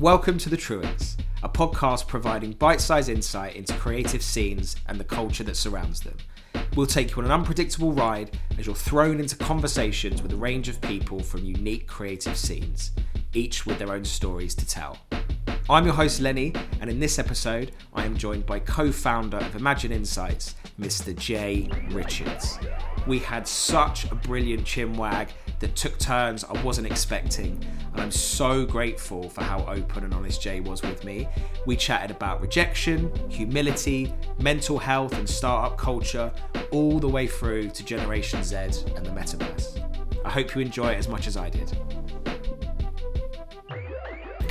Welcome to The Truants, a podcast providing bite sized insight into creative scenes and the culture that surrounds them. We'll take you on an unpredictable ride as you're thrown into conversations with a range of people from unique creative scenes, each with their own stories to tell. I'm your host Lennie, and in this episode, I am joined by co founder of Imagen Insights, Mr. Jay Richards. We had such a brilliant chinwag that took turns I wasn't expecting, and I'm so grateful for how open and honest Jay was with me. We chatted about rejection, humility, mental health, and startup culture, all the way through to Generation Z and the metaverse. I hope you enjoy it as much as I did.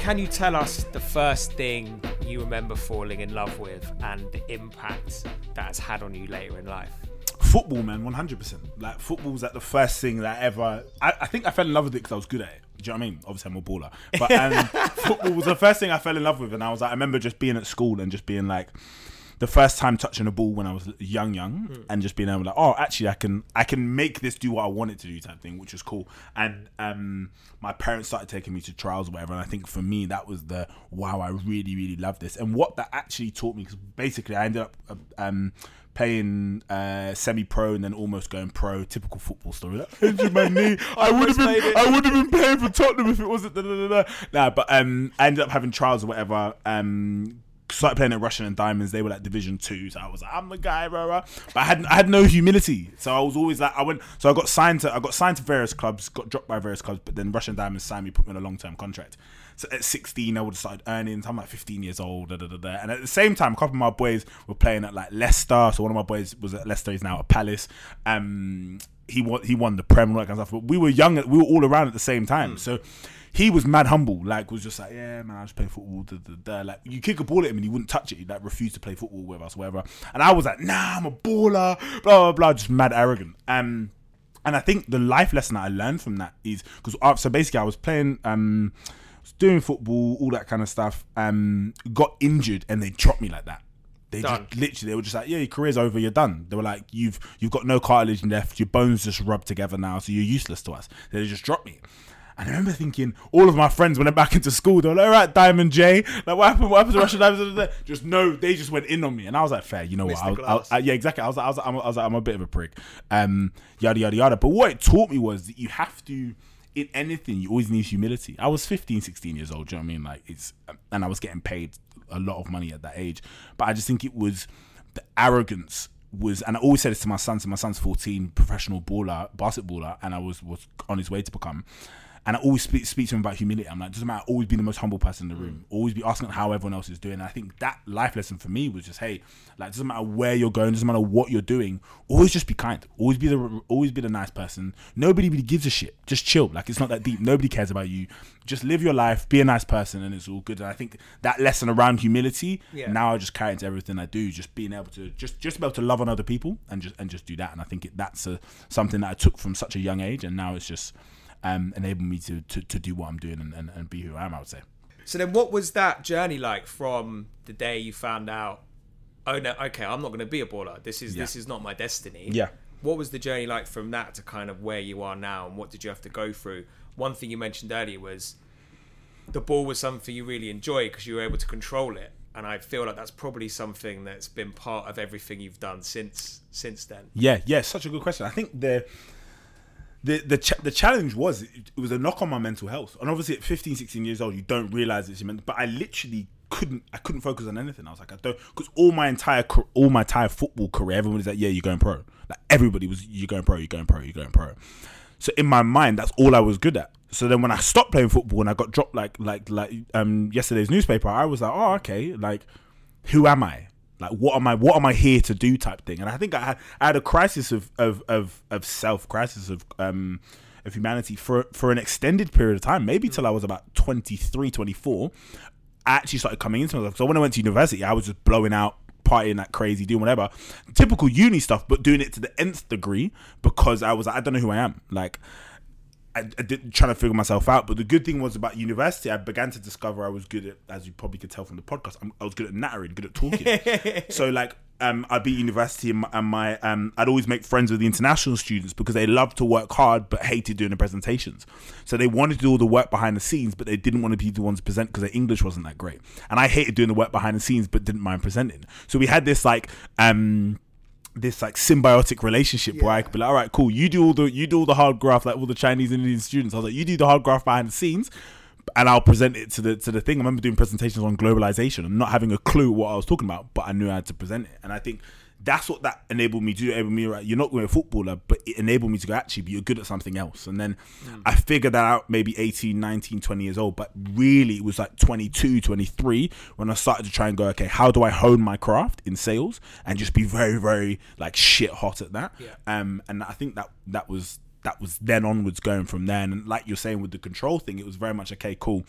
Can you tell us the first thing you remember falling in love with and the impact that has had on you later in life? Football, man, one hundred percent. Like football's like the first thing that ever. I, I think I fell in love with it because I was good at it. Do you know what I mean? Obviously, I'm a baller, but um, football was the first thing I fell in love with, and I was like, I remember just being at school and just being like, the first time touching a ball when I was young, young, Hmm. and just being able to, like, oh, actually, I can, I can make this do what I want it to do, type thing, which was cool. And um, my parents started taking me to trials, or whatever. And I think for me, that was the wow, I really, really love this. And what that actually taught me, because basically, I ended up uh, um, playing uh, semi-pro and then almost going pro. Typical football story. Like, injured my knee. I would have been. I would have been playing for Tottenham if it wasn't. Da, da, da, da. Nah, but um, I ended up having trials or whatever. Um, started playing at Rushden and Diamonds. They were like Division Two, so I was like, I'm the guy, bro. But I had I had no humility, so I was always like, I went. So I got signed to I got signed to various clubs, got dropped by various clubs, but then Rushden Diamonds signed me, put me on a long term contract. So at 16, I would have started earning. So I'm like 15 years old, da, da, da, and at the same time, a couple of my boys were playing at like Leicester. So one of my boys was at Leicester. He's now at Palace. Um, he won he won the Prem and all that kind of stuff. But we were young. We were all around at the same time. So he was mad humble. Like was just like, yeah, man, I just play football. Da, da, da. Like you kick a ball at him and he wouldn't touch it. He like refused to play football with us, whatever. And I was like, nah, I'm a baller. Blah blah blah. Just mad arrogant. Um, and I think the life lesson that I learned from that is because so basically I was playing um was doing football, all that kind of stuff. Um, got injured and they dropped me like that. They Done. just literally they were just like, yeah, your career's over, you're done. They were like, you've you've got no cartilage left, your bones just rubbed together now, so you're useless to us. They just dropped me. And I remember thinking, all of my friends when I back into school, they were like, all right, Diamond J, like what happened? What happened to Rushden Diamonds? Just no, they just went in on me, and I was like, fair, you know what? I was, I I- yeah, exactly. I was, I was, I'm, I was like, I'm a bit of a prick, um, yada yada yada. But what it taught me was that you have to, in anything, you always need humility. I was 15, 16 years old. Do you know what I mean? Like it's, and I was getting paid a lot of money at that age. But I just think it was the arrogance was, and I always said this to my son. So my son's 14, professional baller, basketballer, and I was was on his way to become. And I always speak, speak to him about humility. I'm like, doesn't matter. Always be the most humble person in the room. Mm. Always be asking how everyone else is doing. And I think that life lesson for me was just, hey, like, doesn't matter where you're going, doesn't matter what you're doing. Always just be kind. Always be the, always be the nice person. Nobody really gives a shit. Just chill. Like it's not that deep. Nobody cares about you. Just live your life. Be a nice person, and it's all good. And I think that lesson around humility. Yeah. Now I just carry into everything I do. Just being able to just just be able to love on other people and just and just do that. And I think it, that's a, something that I took from such a young age, and now it's just um, enabled me to, to to do what I'm doing and, and, and be who I am. I would say. So then, what was that journey like from the day you found out? Oh no, okay, I'm not going to be a baller. This is Yeah. this is not my destiny. Yeah. What was the journey like from that to kind of where you are now, and what did you have to go through? One thing you mentioned earlier was the ball was something you really enjoy because you were able to control it, and I feel like that's probably something that's been part of everything you've done since since then. Yeah, yeah, such a good question. I think the the the, ch- the challenge was it, it was a knock on my mental health. And obviously at 15, 16 years old, you don't realize it's your mental but I literally couldn't I couldn't focus on anything. I was like I don't because all my entire all my entire football career everyone was like yeah, you're going pro. Like everybody was you're going pro, you're going pro, you're going pro. So in my mind, that's all I was good at. So then when I stopped playing football and I got dropped like like like um yesterday's newspaper, I was like, oh okay, like who am I? Like what am I? What am I here to do? Type thing. And I think I had I had a crisis of of of, of self, crisis of um of humanity for for an extended period of time, maybe till I was about 23, 24. I actually started coming into myself. So when I went to university, I was just blowing out partying like crazy, doing whatever, typical uni stuff, but doing it to the nth degree because I was like, I don't know who I am. Like, I, I did trying to figure myself out. But the good thing was about university, I began to discover I was good at, as you probably could tell from the podcast, I'm, I was good at nattering, good at talking. so like, um, I'd be at university and my, and my um, I'd always make friends with the international students because they loved to work hard but hated doing the presentations. So they wanted to do all the work behind the scenes, but they didn't want to be the ones to present because their English wasn't that great. And I hated doing the work behind the scenes but didn't mind presenting. So we had this like um this like symbiotic relationship where I could be like, all right, cool, you do all the you do all the hard graft like all the Chinese and Indian students. I was like, you do the hard graft behind the scenes, and I'll present it to the to the thing. I remember doing presentations on globalization and not having a clue what I was talking about, but I knew I had to present it. And I think that's what that enabled me to do. It enabled me, right? You're not going to be a footballer, but it enabled me to go, actually, but you're good at something else. And then mm. I figured that out maybe 18, 19, 20 years old. But really, it was like 22, 23 when I started to try and go, okay, how do I hone my craft in sales and just be very, very like shit hot at that? Yeah. Um, and I think that that was that was then onwards going from there. And like you're saying with the control thing, it was very much okay, cool.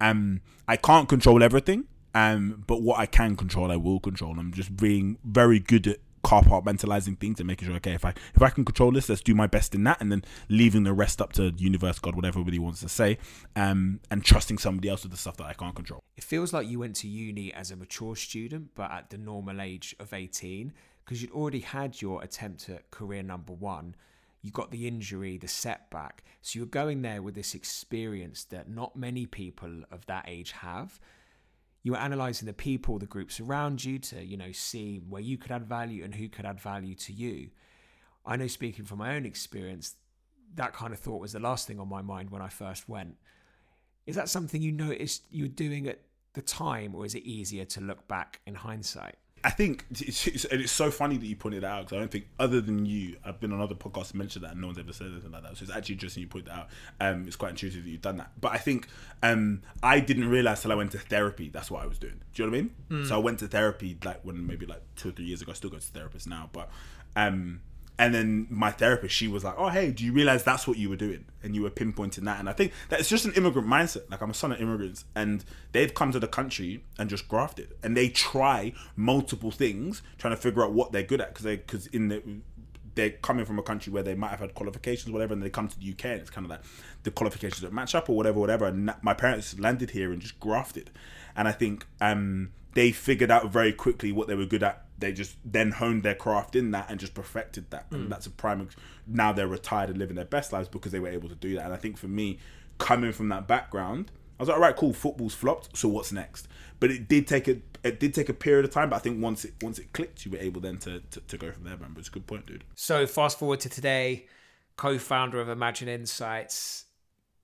Um, I can't control everything, um, but what I can control, I will control. I'm just being very good at compartmentalizing things and making sure, okay, if I if I can control this, let's do my best in that, and then leaving the rest up to universe, God, whatever everybody wants to say, um, and trusting somebody else with the stuff that I can't control. It feels like you went to uni as a mature student, but at the normal age of 18, because you'd already had your attempt at career number one you got the injury, the setback. So you're going there with this experience that not many people of that age have. You were analyzing the people, the groups around you to, you know, see where you could add value and who could add value to you. I know speaking from my own experience, that kind of thought was the last thing on my mind when I first went. Is that something you noticed you were doing at the time, or is it easier to look back in hindsight? I think it's, it's, it's, so funny that you pointed that out because I don't think other than you, I've been on other podcasts mentioned that and no one's ever said anything like that. So it's actually interesting you point that out. Um, it's quite intuitive that you've done that. But I think um, I didn't realize till I went to therapy that's what I was doing. Do you know what I mean? Mm. So I went to therapy like when maybe like two or three years ago. I still go to therapist now, but um, and then my therapist, she was like, "Oh, hey, do you realize that's what you were doing?" And you were pinpointing that. And I think that it's just an immigrant mindset. Like I'm a son of immigrants, and they've come to the country and just grafted, and they try multiple things, trying to figure out what they're good at, because they because in the they're coming from a country where they might have had qualifications, whatever, and they come to the UK, and it's kind of like the qualifications don't match up or whatever, whatever. And my parents landed here and just grafted, and I think um, they figured out very quickly what they were good at they just then honed their craft in that and just perfected that. And mm. that's a prime. Now they're retired and living their best lives because they were able to do that. And I think for me, coming from that background, I was like, all right, cool. Football's flopped, so what's next? But it did take a it did take a period of time. But I think once it once it clicked, you were able then to to, to go from there. Man, but it's a good point, dude. So fast forward to today, co-founder of Imagen Insights.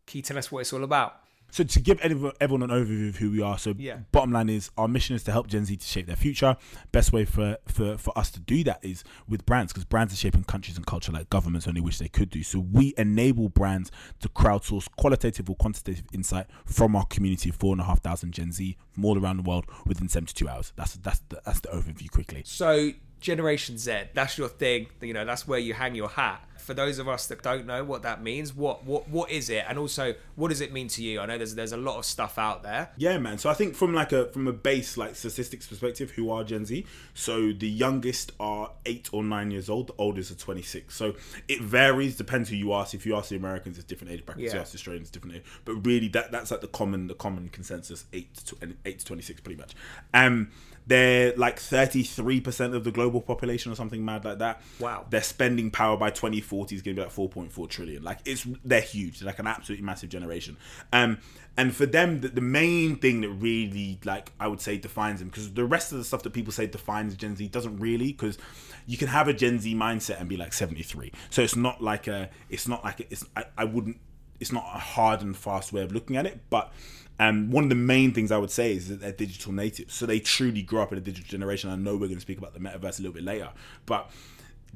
Can you tell us what it's all about? So to give everyone an overview of who we are, so yeah. bottom line is our mission is to help Gen Z to shape their future. Best way for for, for us to do that is with brands, because brands are shaping countries and culture like governments only wish they could do. So we enable brands to crowdsource qualitative or quantitative insight from our community of four and a half thousand Gen Z from all around the world within seventy two hours. That's that's the, that's the overview quickly. So Generation Z, that's your thing. You know, that's where you hang your hat for those of us that don't know what that means, what what what is it, and also what does it mean to you? I know there's there's a lot of stuff out there. Yeah, man. So I think from like a from a base like statistics perspective, who are Gen Z? So the youngest are eight or nine years old. The oldest are twenty six. So it varies, depends who you ask. If you ask the Americans, it's different age brackets. Yeah. You ask the Australians, different age. But really, that that's like the common the common consensus eight to eight to twenty six, pretty much. Um they're like 33% of the global population or something mad like that. Wow. Their spending power by 2040 is going to be like 4.4 trillion. Like it's they're huge. They're like an absolutely massive generation. Um and for them the, the main thing that really like I would say defines them because the rest of the stuff that people say defines Gen Z doesn't really because you can have a Gen Z mindset and be like 73. So it's not like a it's not like a, it's I, I wouldn't it's not a hard and fast way of looking at it, but um, one of the main things I would say is that they're digital natives. So they truly grew up in a digital generation. I know we're going to speak about the metaverse a little bit later, but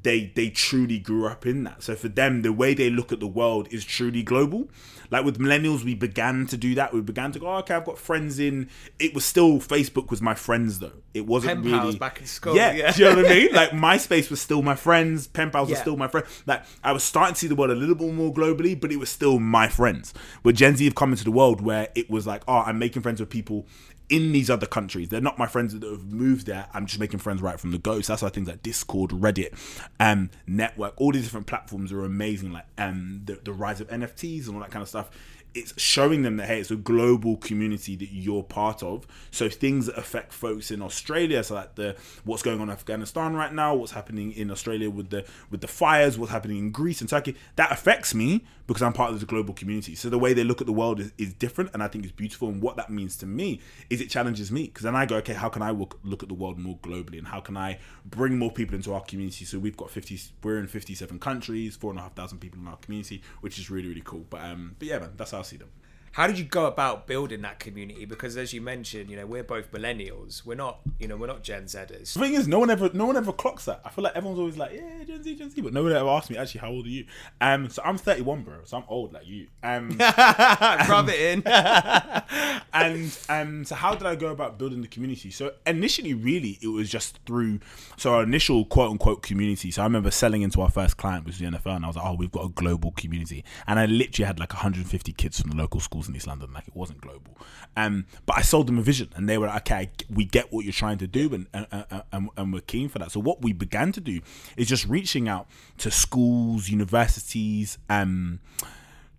they they truly grew up in that. So for them, the way they look at the world is truly global. Like with millennials, we began to do that. We began to go, oh, okay, I've got friends in. It was still Facebook was my friends though. It wasn't pen really back in school. Yeah, yeah. do you know what I mean? Like MySpace was still my friends. Pen pals yeah. were still my friends. Like I was starting to see the world a little bit more globally, but it was still my friends. But Gen Z have come into the world where it was like, oh, I'm making friends with people in these other countries. They're not my friends that have moved there. I'm just making friends right from the go. So that's why things like Discord, Reddit, um, Network, all these different platforms are amazing. Like um, the, the rise of NFTs and all that kind of stuff it's showing them that hey, it's a global community that you're part of. So things that affect folks in Australia, so like the what's going on in Afghanistan right now, what's happening in Australia with the with the fires, what's happening in Greece and Turkey, that affects me because I'm part of the global community. So the way they look at the world is, is different, and I think it's beautiful. And what that means to me is it challenges me because then I go, okay, how can I look, look at the world more globally, and how can I bring more people into our community? So we've got 50, we're in 57 countries, four and a half thousand people in our community, which is really really cool. But um, but yeah, man, that's how I see them. How did you go about building that community? Because as you mentioned, you know, we're both millennials. We're not, you know, we're not Gen Zers. The thing is, no one ever, no one ever clocks that. I feel like everyone's always like, yeah, Gen Z, Gen Z, but no one ever asked me actually how old are you. Um, so I'm 31, bro. So I'm old like you. Um, Rub it in. and um, so how did I go about building the community? So initially, really, it was just through so our initial quote unquote community. So I remember selling into our first client, which was the NFL, and I was like, oh, we've got a global community, and I literally had like 150 kids from the local schools in East London. Like it wasn't global, um, but I sold them a vision, and they were like, okay, we get what you're trying to do, and and, and and we're keen for that. So what we began to do is just reaching out to schools, universities, um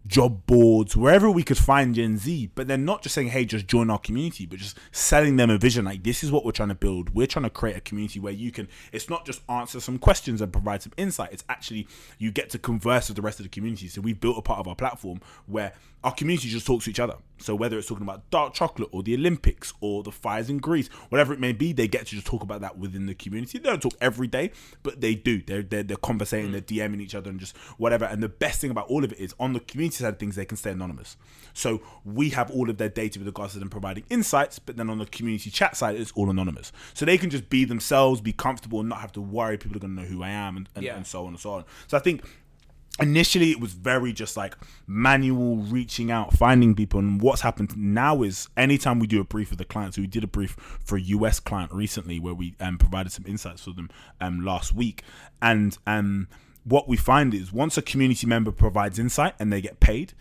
job boards, wherever we could find Gen Z, but then not just saying, hey, just join our community, but just selling them a vision like this is what we're trying to build. We're trying to create a community where you can, it's not just answer some questions and provide some insight, it's actually you get to converse with the rest of the community. So we've built a part of our platform where our community just talks to each other. So whether it's talking about dark chocolate or the Olympics or the fires in Greece, whatever it may be, they get to just talk about that within the community. They don't talk every day, but they do. They're they're, they're conversating, hmm. they're DMing each other, and just whatever. And the best thing about all of it is on the community side of things, they can stay anonymous. So we have all of their data with regards to them providing insights, but then on the community chat side, it's all anonymous. So they can just be themselves, be comfortable, and not have to worry people are going to know who I am, and, and, Yeah. and so on and so on. So I think initially it was very just like manual reaching out finding people. And what's happened now is anytime we do a brief with the clients so we did a brief for a us client recently where we um, provided some insights for them um, last week. And um, what we find is once a community member provides insight and they get paid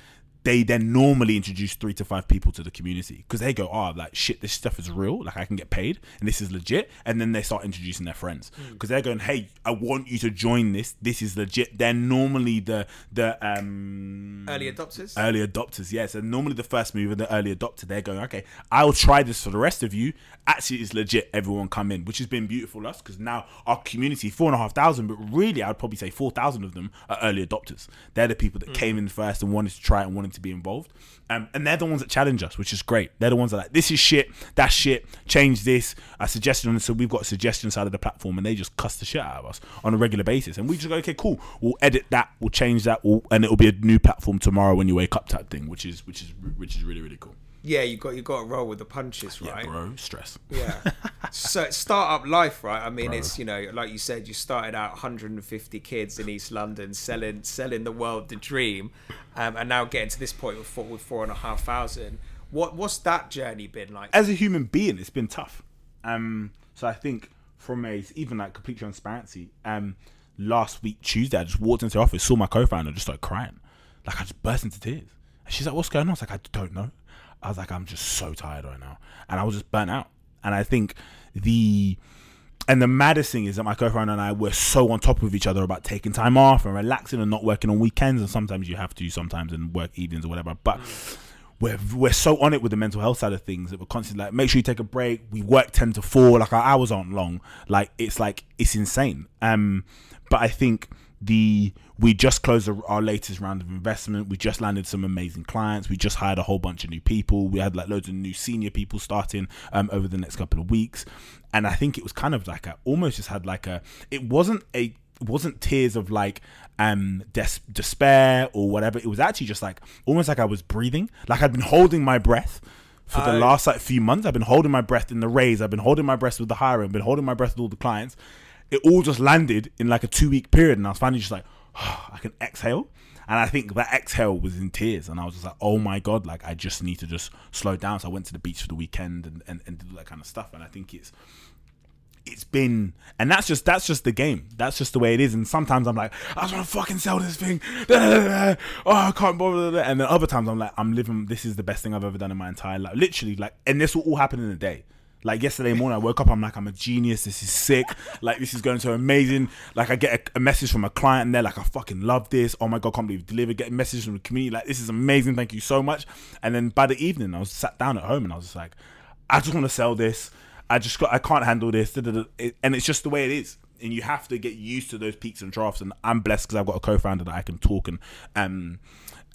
they then normally introduce three to five people to the community because they go, oh, like shit, this stuff is real. Like I can get paid and this is legit. And then they start introducing their friends hmm. because they're going, hey, I want you to join this. This is legit. They're normally the the um Early adopters. early adopters. Yes, and normally the first mover, the early adopter, they're going, okay, I'll try this for the rest of you. Actually, it's legit. Everyone come in, which has been beautiful for us because now our community, four and a half thousand, but really, I'd probably say four thousand of them are early adopters. They're the people that hmm. came in first and wanted to try it and wanted to be involved. Um, and they're the ones that challenge us, which is great. They're the ones that are like, this is shit, that's shit, change this. I suggested on so we've got a suggestion side of the platform, and they just cuss the shit out of us on a regular basis. And we just go, okay, cool, we'll edit that, we'll change that, we'll, and it'll be a new platform tomorrow when you wake up type thing, which is which is which is really really cool. Yeah, you got you got to roll with the punches, right? Yeah, bro, stress. Yeah. so startup life, right? I mean, it's you know, like you said, you started out 150 kids in East London selling selling the world the dream, um, and now getting to this point with four, with four and a half thousand. What what's that journey been like? As a human being, it's been tough. Um, so I think from a even like complete transparency, um, last week Tuesday, I just walked into the office, saw my co-founder, just started crying, like I just burst into tears. And she's like, "What's going on?" I was like, "I don't know." I was like, "I'm just so tired right now," and I was just burnt out. And I think the and the maddest thing is that my co-founder and I were so on top of each other about taking time off and relaxing and not working on weekends. And sometimes you have to, sometimes and work evenings or whatever. But we're we're so on it with the mental health side of things that we're constantly like, make sure you take a break. We work ten to four, like our hours aren't long. Like it's like it's insane. Um, but I think the we just closed our- latest round of investment. We just landed some amazing clients. We just hired a whole bunch of new people. We had like loads of new senior people starting um, over the next couple of weeks, and I think it was kind of like a almost just had like a. It wasn't a it wasn't tears of like um des- despair or whatever. It was actually just like almost like I was breathing, like I'd been holding my breath for the last like few months. I've been holding my breath in the raise. I've been holding my breath with the hiring. I've been holding my breath with all the clients. It all just landed in like a two week period, and I was finally just like, I can exhale. And I think that exhale was in tears, and I was just like, "Oh my god!" Like I just need to just slow down. So I went to the beach for the weekend and and, and did all that kind of stuff. And I think it's it's been and that's just that's just the game that's just the way it is and sometimes i'm like i just want to fucking sell this thing oh i can't bother and then other times i'm like i'm living this is the best thing i've ever done in my entire life literally like and this will all happen in a day Like yesterday morning, I woke up. I'm like, I'm a genius. This is sick. Like this is going so amazing. Like I get a, a message from a client, and they're like, I fucking love this. Oh my god, can't believe delivered. Getting messages from the community, like this is amazing. Thank you so much. And then by the evening, I was sat down at home, and I was just like, I just want to sell this. I just got, I can't handle this. And it's just the way it is and you have to get used to those peaks and troughs. And I'm blessed because I've got a co-founder that I can talk and um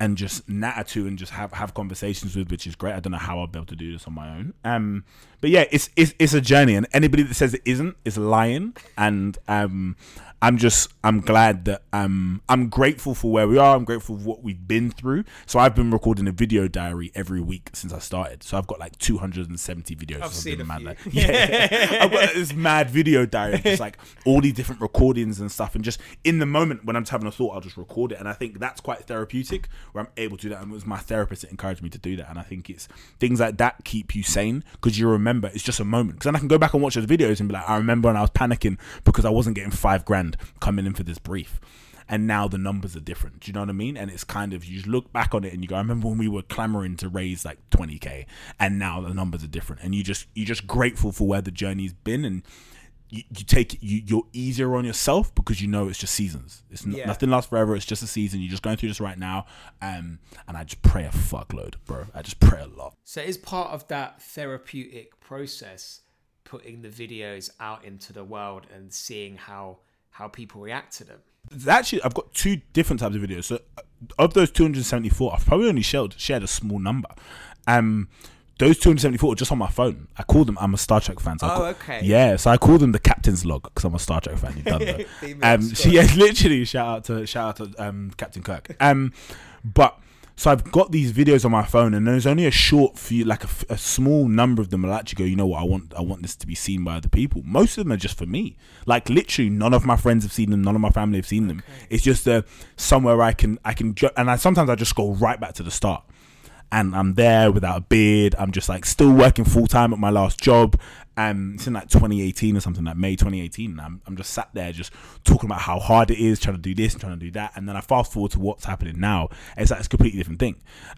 and just natter to and just have have conversations with, which is great. I don't know how I'll be able to do this on my own. Um, but yeah, it's it's it's a journey, and anybody that says it isn't is lying. And um, I'm just I'm glad that um I'm grateful for where we are. I'm grateful for what we've been through. So I've been recording a video diary every week since I started. So I've got like 270 videos. I've seen a mad, few. like- yeah, I've got this mad video diary, just like all these different recordings and stuff. And just in the moment when I'm having a thought, I'll just record it. And I think that's quite therapeutic, where I'm able to do that. And it was my therapist that encouraged me to do that. And I think it's things like that keep you sane because you remember it's just a moment. Because then I can go back and watch those videos and be like, I remember when I was panicking because I wasn't getting five grand coming in for this brief. And now the numbers are different. Do you know what I mean? And it's kind of you look back on it and you go, I remember when we were clamoring to raise like 20k, and now the numbers are different. And you just you're just grateful for where the journey's been, and you, you take you you're easier on yourself because you know it's just seasons. It's n- Yeah. nothing lasts forever. It's just a season. You're just going through this right now, um, and I just pray a fuckload, bro. I just pray a lot. So is part of that therapeutic process putting the videos out into the world and seeing how how people react to them. Actually I've got two different types of videos. So of those 274, I've probably only shared shared a small number. Um, those 274 are just on my phone. I call them. I'm a Star Trek fan. So Oh, call- okay. Yeah, so I call them the captain's log because I'm a Star Trek fan. You done that. Um, of so yeah, literally shout out to shout out to um, Captain Kirk. Um, but so I've got these videos on my phone, and there's only a short few, like a small number of them will actually go. You know what? I want I want this to be seen by other people. Most of them are just for me. Like literally, none of my friends have seen them. None of my family have seen them. It's just uh, somewhere I can I can and I sometimes I just go right back to the start and I'm there without a beard. I'm just like still working full time at my last job. Um, it's in like 2018 or something like May 2018. And I'm, I'm just sat there just talking about how hard it is trying to do this and trying to do that. And then I fast forward to what's happening now. It's like it's a completely different thing.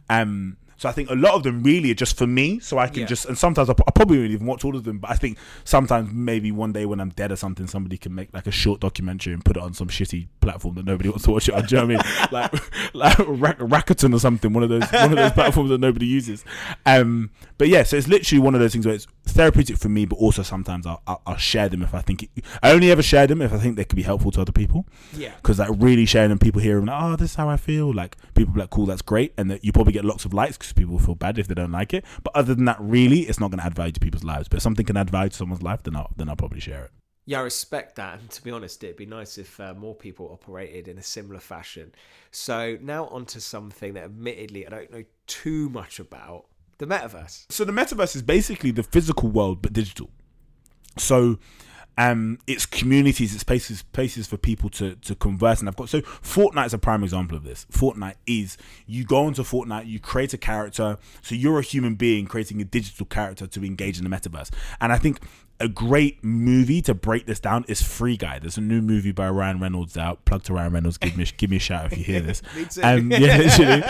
Um, so I think a lot of them really are just for me, so I can Yeah. just. And sometimes I, I probably won't even watch all of them, but I think sometimes maybe one day when I'm dead or something, somebody can make like a short documentary and put it on some shitty platform that nobody wants to watch it on. Do you know what I mean? Like like Rak- Rakuten or something, one of those one of those platforms that nobody uses. Um, but yeah, so it's literally one of those things where it's therapeutic for me, but also sometimes I'll, I'll, I'll share them if I think it, I only ever share them if I think they could be helpful to other people Yeah. because like really sharing them, people hear them like, oh, this is how I feel. Like people be like, cool, that's great, and that you probably get lots of likes because people feel bad if they don't like it. But other than that, really, it's not going to add value to people's lives. But if something can add value to someone's life, then I'll then I'll probably share it. Yeah, I respect that. And to be honest, it'd be nice if uh, more people operated in a similar fashion. So now onto something that admittedly I don't know too much about the metaverse. So the metaverse is basically the physical world but digital. So um it's communities, it's places places for people to to converse and I've got so Fortnite's a prime example of this. Fortnite is you go into Fortnite, you create a character, so you're a human being creating a digital character to engage in the metaverse. And I think a great movie to break this down is Free Guy. There's a new movie by Ryan Reynolds out. Plug to Ryan Reynolds. Give me give me a shout if you hear this. Me too. Um, yeah, literally.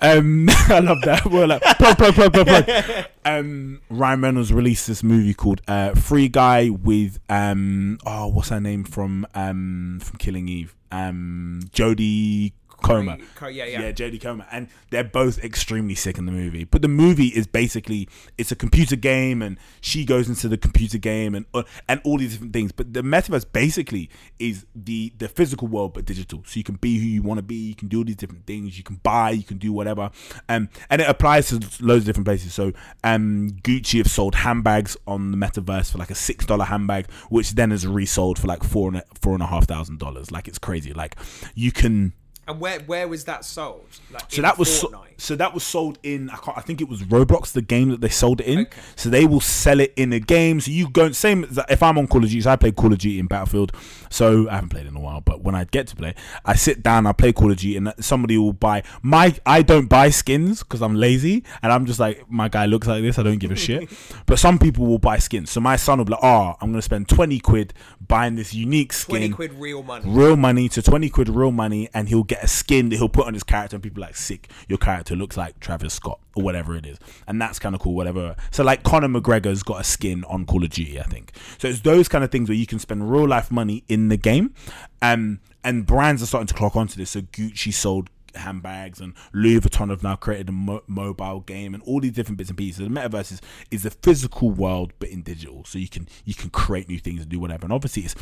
Um, I love that. We're like plug, plug, plug, plug, plug. Um, Ryan Reynolds released this movie called uh, Free Guy with um, oh, what's her name from um from Killing Eve? Um, Jodie Comer. Co- yeah, yeah. Yeah, Jodie Comer, and they're both extremely sick in the movie. But the movie is basically it's a computer game, and she goes into the computer game, and uh, and all these different things. But the metaverse basically is the the physical world, but digital. So you can be who you want to be. You can do all these different things. You can buy. You can do whatever. Um, and it applies to loads of different places. So um, Gucci have sold handbags on the metaverse for like a six dollar handbag, which then is resold for like four and a, four and a half thousand dollars. Like it's crazy. Like you can. And where where was that sold? Like So that was so, so that was sold in I, can't, I think it was Roblox the game that they sold it in. Okay. So they will sell it in a game. So you go same if I'm on Call of Duty. So I play Call of Duty in Battlefield. So I haven't played in a while, but when I get to play, I sit down, I play Call of Duty, and somebody will buy my. I don't buy skins because I'm lazy, and I'm just like my guy looks like this. I don't give a shit. But some people will buy skins. So my son will be like, oh, I'm gonna spend twenty quid buying this unique skin Twenty quid real money. real money to 20 quid real money and he'll get get a skin that he'll put on his character, and people like sick. Your character looks like Travis Scott or whatever it is, and that's kind of cool. Whatever. So like Conor McGregor's got a skin on Call of Duty, I think. So it's those kind of things where you can spend real life money in the game, um, and brands are starting to clock onto this. So Gucci sold handbags and Louis Vuitton have now created a mo- mobile game and all these different bits and pieces. The metaverse is, is the physical world but in digital, so you can you can create new things and do whatever. And obviously, it's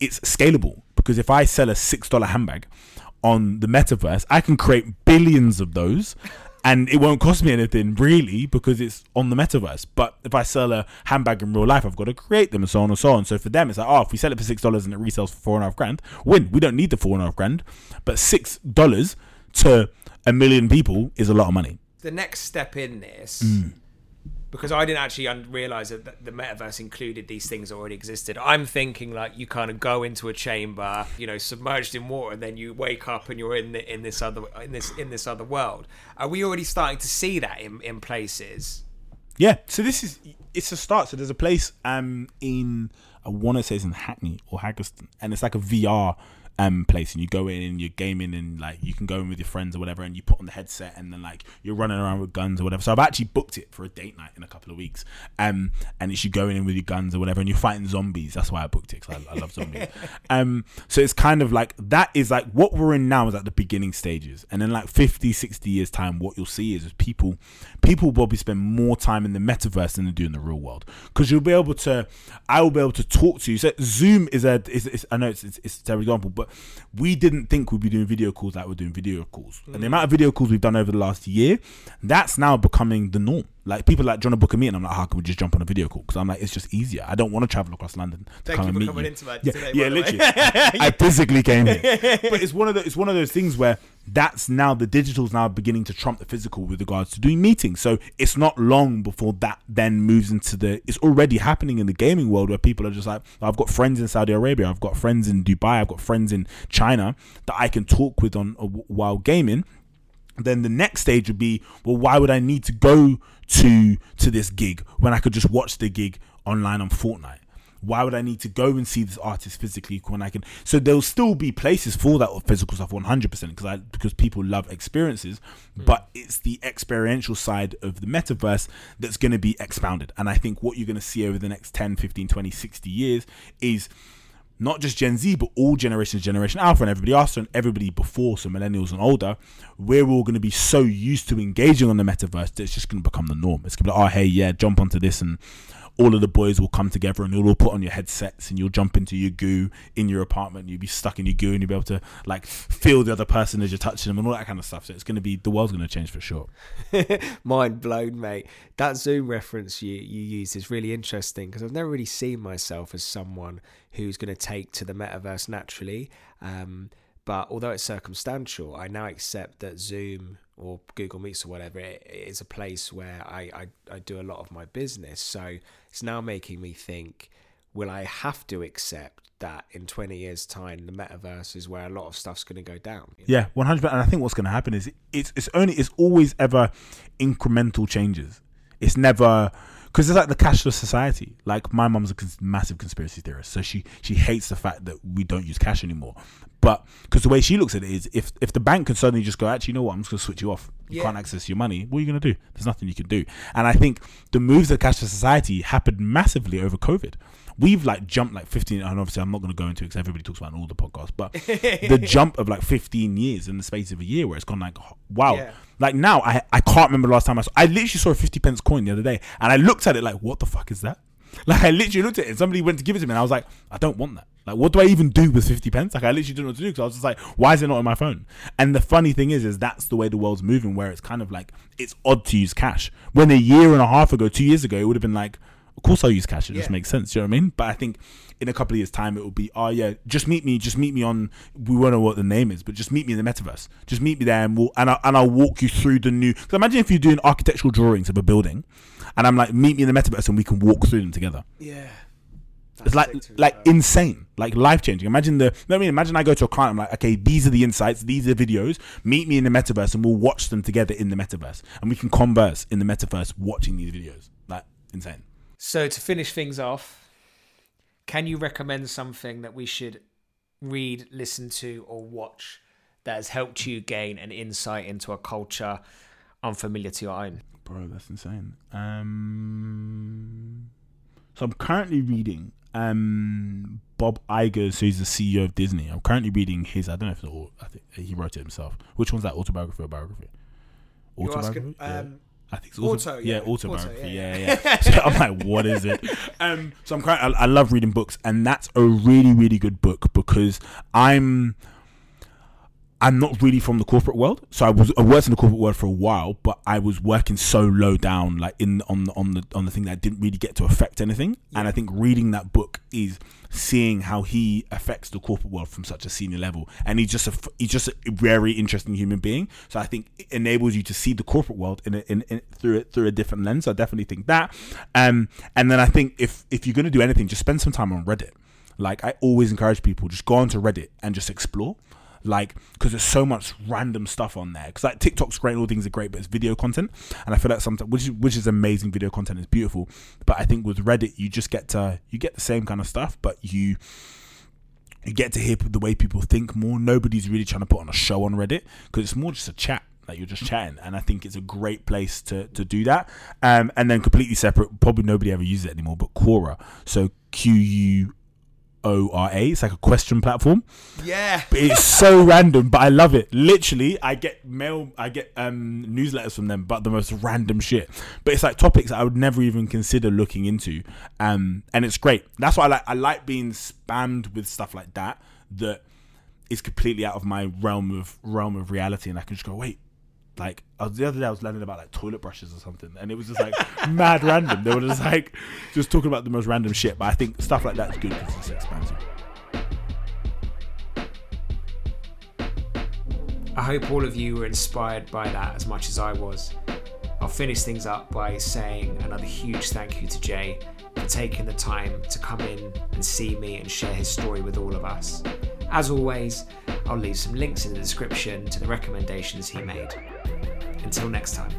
it's scalable because if I sell a six dollar handbag on the metaverse, I can create billions of those. And it won't cost me anything really because it's on the metaverse. But if I sell a handbag in real life, I've got to create them and so on and so on. So for them, it's like, oh, if we sell it for six dollars and it resells for four and a half grand, win. We don't need the four and a half grand, but six dollars to a million people is a lot of money. The next step in this, Mm. Because I didn't actually un- realize that th- the metaverse included these things already existed. I'm thinking like you kind of go into a chamber, you know, submerged in water, and then you wake up and you're in the, in this other in this in this other world. Are we already starting to see that in in places? Yeah. So this is it's a start. So there's a place um in I want to say it's in Hackney or Haggerston, and it's like a VR um place, and you go in and you're gaming and like you can go in with your friends or whatever, and you put on the headset and then like you're running around with guns or whatever. So I've actually booked it for a date night in a couple of weeks, um, and it's you going in with your guns or whatever, and you're fighting zombies. That's why I booked it because I, I love zombies. um, so it's kind of like that is like what we're in now is at the beginning stages, and in like 50, 60 years time, what you'll see is, is people people will probably spend more time in the metaverse than they do in the real world because you'll be able to I will be able to talk to you. So Zoom is a is, is I know it's, it's it's a terrible example, but we didn't think we'd be doing video calls like we're doing video calls, and the mm. amount of video calls we've done over the last year, that's now becoming the norm. Like people like John book a meeting, I'm like, how can we just jump on a video call? Because I'm like, it's just easier. I don't want to travel across London to Thank come you and for meet coming you. yeah, today, yeah, by the way. literally. I physically came here, but it's one of the it's one of those things where that's now the digital's now beginning to trump the physical with regards to doing meetings. So it's not long before that then moves into the. It's already happening in the gaming world where people are just like, I've got friends in Saudi Arabia, I've got friends in Dubai, I've got friends in China that I can talk with on uh, while gaming then the next stage would be well why would i need to go to to this gig when i could just watch the gig online on fortnite why would i need to go and see this artist physically when i can? So there'll still be places for that physical stuff 100% because i because people love experiences hmm. but it's the experiential side of the metaverse that's going to be expounded. And i think what you're going to see over the next 10 15 20 60 years is not just Gen Z, but all generations, Generation Alpha, and everybody after, and everybody before, so millennials and older, we're all going to be so used to engaging on the metaverse that it's just going to become the norm. It's going to be like, oh, hey, yeah, jump onto this, and all of the boys will come together and you'll all put on your headsets and you'll jump into your goo in your apartment. You'll be stuck in your goo and you'll be able to like feel the other person as you're touching them and all that kind of stuff. So it's going to be the world's going to change for sure. Mind blown, mate. That Zoom reference you, you use is really interesting because I've never really seen myself as someone who's going to take to the metaverse naturally. Um, but although it's circumstantial, I now accept that Zoom or Google Meets or whatever it, is a place where I, I, I do a lot of my business. So it's now making me think will I have to accept that in 20 years' time, the metaverse is where a lot of stuff's going to go down? Yeah, one hundred. And I think what's going to happen is it's it's only it's always ever incremental changes. It's never because it's like the cashless society. Like my mom's a cons- massive conspiracy theorist, so she she hates the fact that we don't use cash anymore. But because the way she looks at it is, if if the bank can suddenly just go, actually, you know what, I'm just going to switch you off. You Yeah. can't access your money. What are you going to do? There's nothing you can do. And I think the moves of cashless society happened massively over COVID. We've like jumped like 15, and obviously I'm not going to go into it because everybody talks about it in all the podcasts, but the jump of like 15 years in the space of a year where it's gone like, wow. Yeah. Like now, I I can't remember the last time I saw. I literally saw a 50 pence coin the other day, and I looked at it like, what the fuck is that? Like I literally looked at it, and somebody went to give it to me, and I was like, I don't want that. Like, what do I even do with 50 pence? Like, I literally didn't know what to do because I was just like, why is it not on my phone? And the funny thing is, is that's the way the world's moving, where it's kind of like it's odd to use cash. When a year and a half ago, two years ago, it would have been like, of course I'll use cash. It just makes sense. You know what I mean? But I think in a couple of years' time, it will be, oh yeah, just meet me, just meet me on. We won't know what the name is, but just meet me in the metaverse. Just meet me there, and we'll and, I, and I'll walk you through the new. Because imagine if you're doing architectural drawings of a building, and I'm like, meet me in the metaverse, and we can walk through them together. Yeah. It's like like insane, like life changing. Imagine the. You know I mean, imagine I go to a client. I'm like, okay, these are the insights. These are the videos. Meet me in the metaverse, and we'll watch them together in the metaverse, and we can converse in the metaverse watching these videos. Like insane. So to finish things off, can you recommend something that we should read, listen to, or watch that has helped you gain an insight into a culture unfamiliar to your own? Bro, that's insane. Um, so I'm currently reading um, Bob Iger, so he's the CEO of Disney. I'm currently reading his. I don't know if it's, all. I think he wrote it himself. Which one's that? Autobiography or biography? You're asking, um, I think it's auto, yeah, yeah. autobiography. Auto, yeah, yeah, yeah. so I'm like, what is it? Um, so I'm quite. I, I love reading books, and that's a really, really good book because I'm. I'm not really from the corporate world, so I was I worked in the corporate world for a while, but I was working so low down, like in on the on the on the thing that I didn't really get to affect anything. And I think reading that book is seeing how he affects the corporate world from such a senior level, and he's just a he's just a very interesting human being. So I think it enables you to see the corporate world in, a, in, in through it through a different lens. So I definitely think that. Um, and then I think if if you're gonna do anything, just spend some time on Reddit. Like I always encourage people, just go onto Reddit and just explore like because there's so much random stuff on there. Because like tiktok's great all things are great but it's video content. And i feel like sometimes which is which is amazing video content is beautiful. But i think with reddit you just get to you get the same kind of stuff but you you get to hear the way people think more. Nobody's really trying to put on a show on reddit because it's more just a chat like you're just chatting. And i think it's a great place to to do that. Um and then completely separate probably nobody ever uses it anymore but quora. So q-u O R A. It's like a question platform. Yeah. But it's so random, but I love it. Literally, I get mail, I get um, newsletters from them, but the most random shit. But it's like topics I would never even consider looking into, um, and it's great. That's why I like. I like being spammed with stuff like that that is completely out of my realm of realm of reality, and I can just go, wait. Like I was, the other day, I was learning about like toilet brushes or something, and it was just like mad random. They were just like just talking about the most random shit. But I think stuff like that's good because it's expansive. I hope all of you were inspired by that as much as I was. I'll finish things up by saying another huge thank you to Jay for taking the time to come in and see me and share his story with all of us. As always, I'll leave some links in the description to the recommendations he made. Until next time.